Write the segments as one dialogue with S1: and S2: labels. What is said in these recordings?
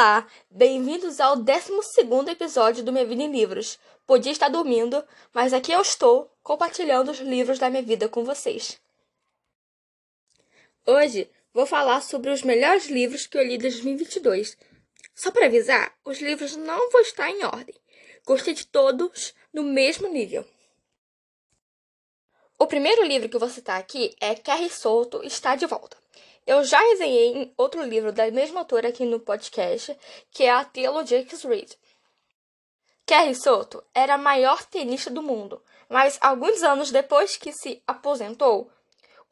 S1: Olá, bem-vindos ao 12 episódio do Minha Vida em Livros. Podia estar dormindo, mas aqui eu estou compartilhando os livros da minha vida com vocês. Hoje vou falar sobre os melhores livros que eu li de 2022. Só para avisar, os livros não vão estar em ordem. Gostei de todos no mesmo nível. O primeiro livro que eu vou citar aqui é Carrie Solto está de volta. Eu já resenhei outro livro da mesma autora aqui no podcast, que é a Taylor Jakes Reid. Kerry Soto era a maior tenista do mundo, mas alguns anos depois que se aposentou,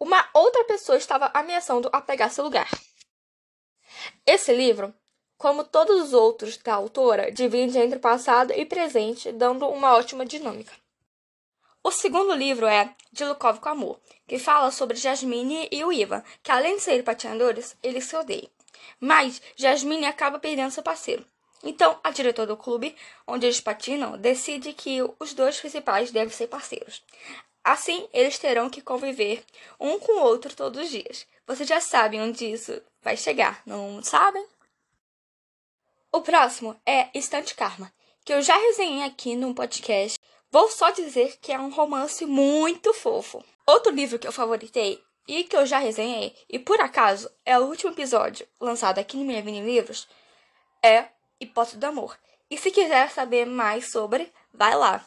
S1: uma outra pessoa estava ameaçando a pegar seu lugar. Esse livro, como todos os outros da autora, divide entre passado e presente, dando uma ótima dinâmica. O segundo livro é De Lukov com Amor, que fala sobre Jasmine e o Ivan, que além de serem patinadores, eles se odeiam. Mas Jasmine acaba perdendo seu parceiro. Então, a diretora do clube, onde eles patinam, decide que os dois principais devem ser parceiros. Assim, eles terão que conviver um com o outro todos os dias. Vocês já sabem onde isso vai chegar, não sabem? O próximo é Estante Karma, que eu já resenhei aqui no podcast Vou só dizer que é um romance muito fofo. Outro livro que eu favoritei e que eu já resenhei, e por acaso é o último episódio lançado aqui no em Livros, é Hipótese do Amor. E se quiser saber mais sobre, vai lá.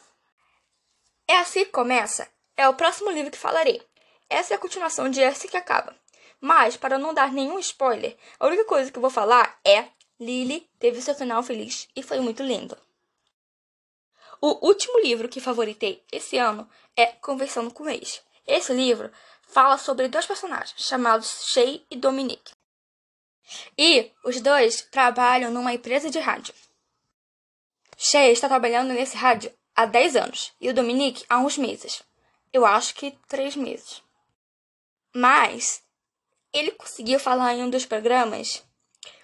S1: É assim que começa, é o próximo livro que falarei. Essa é a continuação de Essa que acaba. Mas, para não dar nenhum spoiler, a única coisa que eu vou falar é Lily teve seu final feliz e foi muito lindo. O último livro que favoritei esse ano é Conversando com o Ex. Esse livro fala sobre dois personagens chamados Shay e Dominique. E os dois trabalham numa empresa de rádio. Shay está trabalhando nesse rádio há 10 anos e o Dominique há uns meses. Eu acho que 3 meses. Mas ele conseguiu falar em um dos programas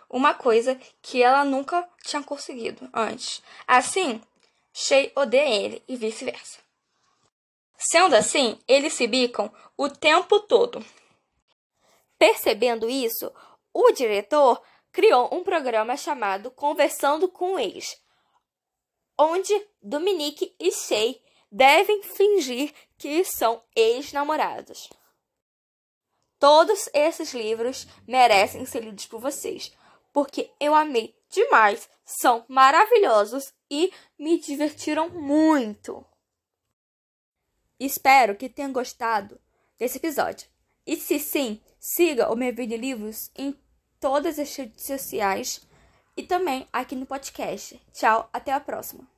S1: uma coisa que ela nunca tinha conseguido antes. Assim, Shay odeia ele e vice-versa. Sendo assim, eles se bicam o tempo todo. Percebendo isso, o diretor criou um programa chamado Conversando com Ex, onde Dominique e Shay devem fingir que são ex-namorados. Todos esses livros merecem ser lidos por vocês, porque eu amei demais, são maravilhosos e me divertiram muito. Espero que tenham gostado desse episódio. E se sim, siga o meu vídeo livros em todas as redes sociais e também aqui no podcast. Tchau, até a próxima.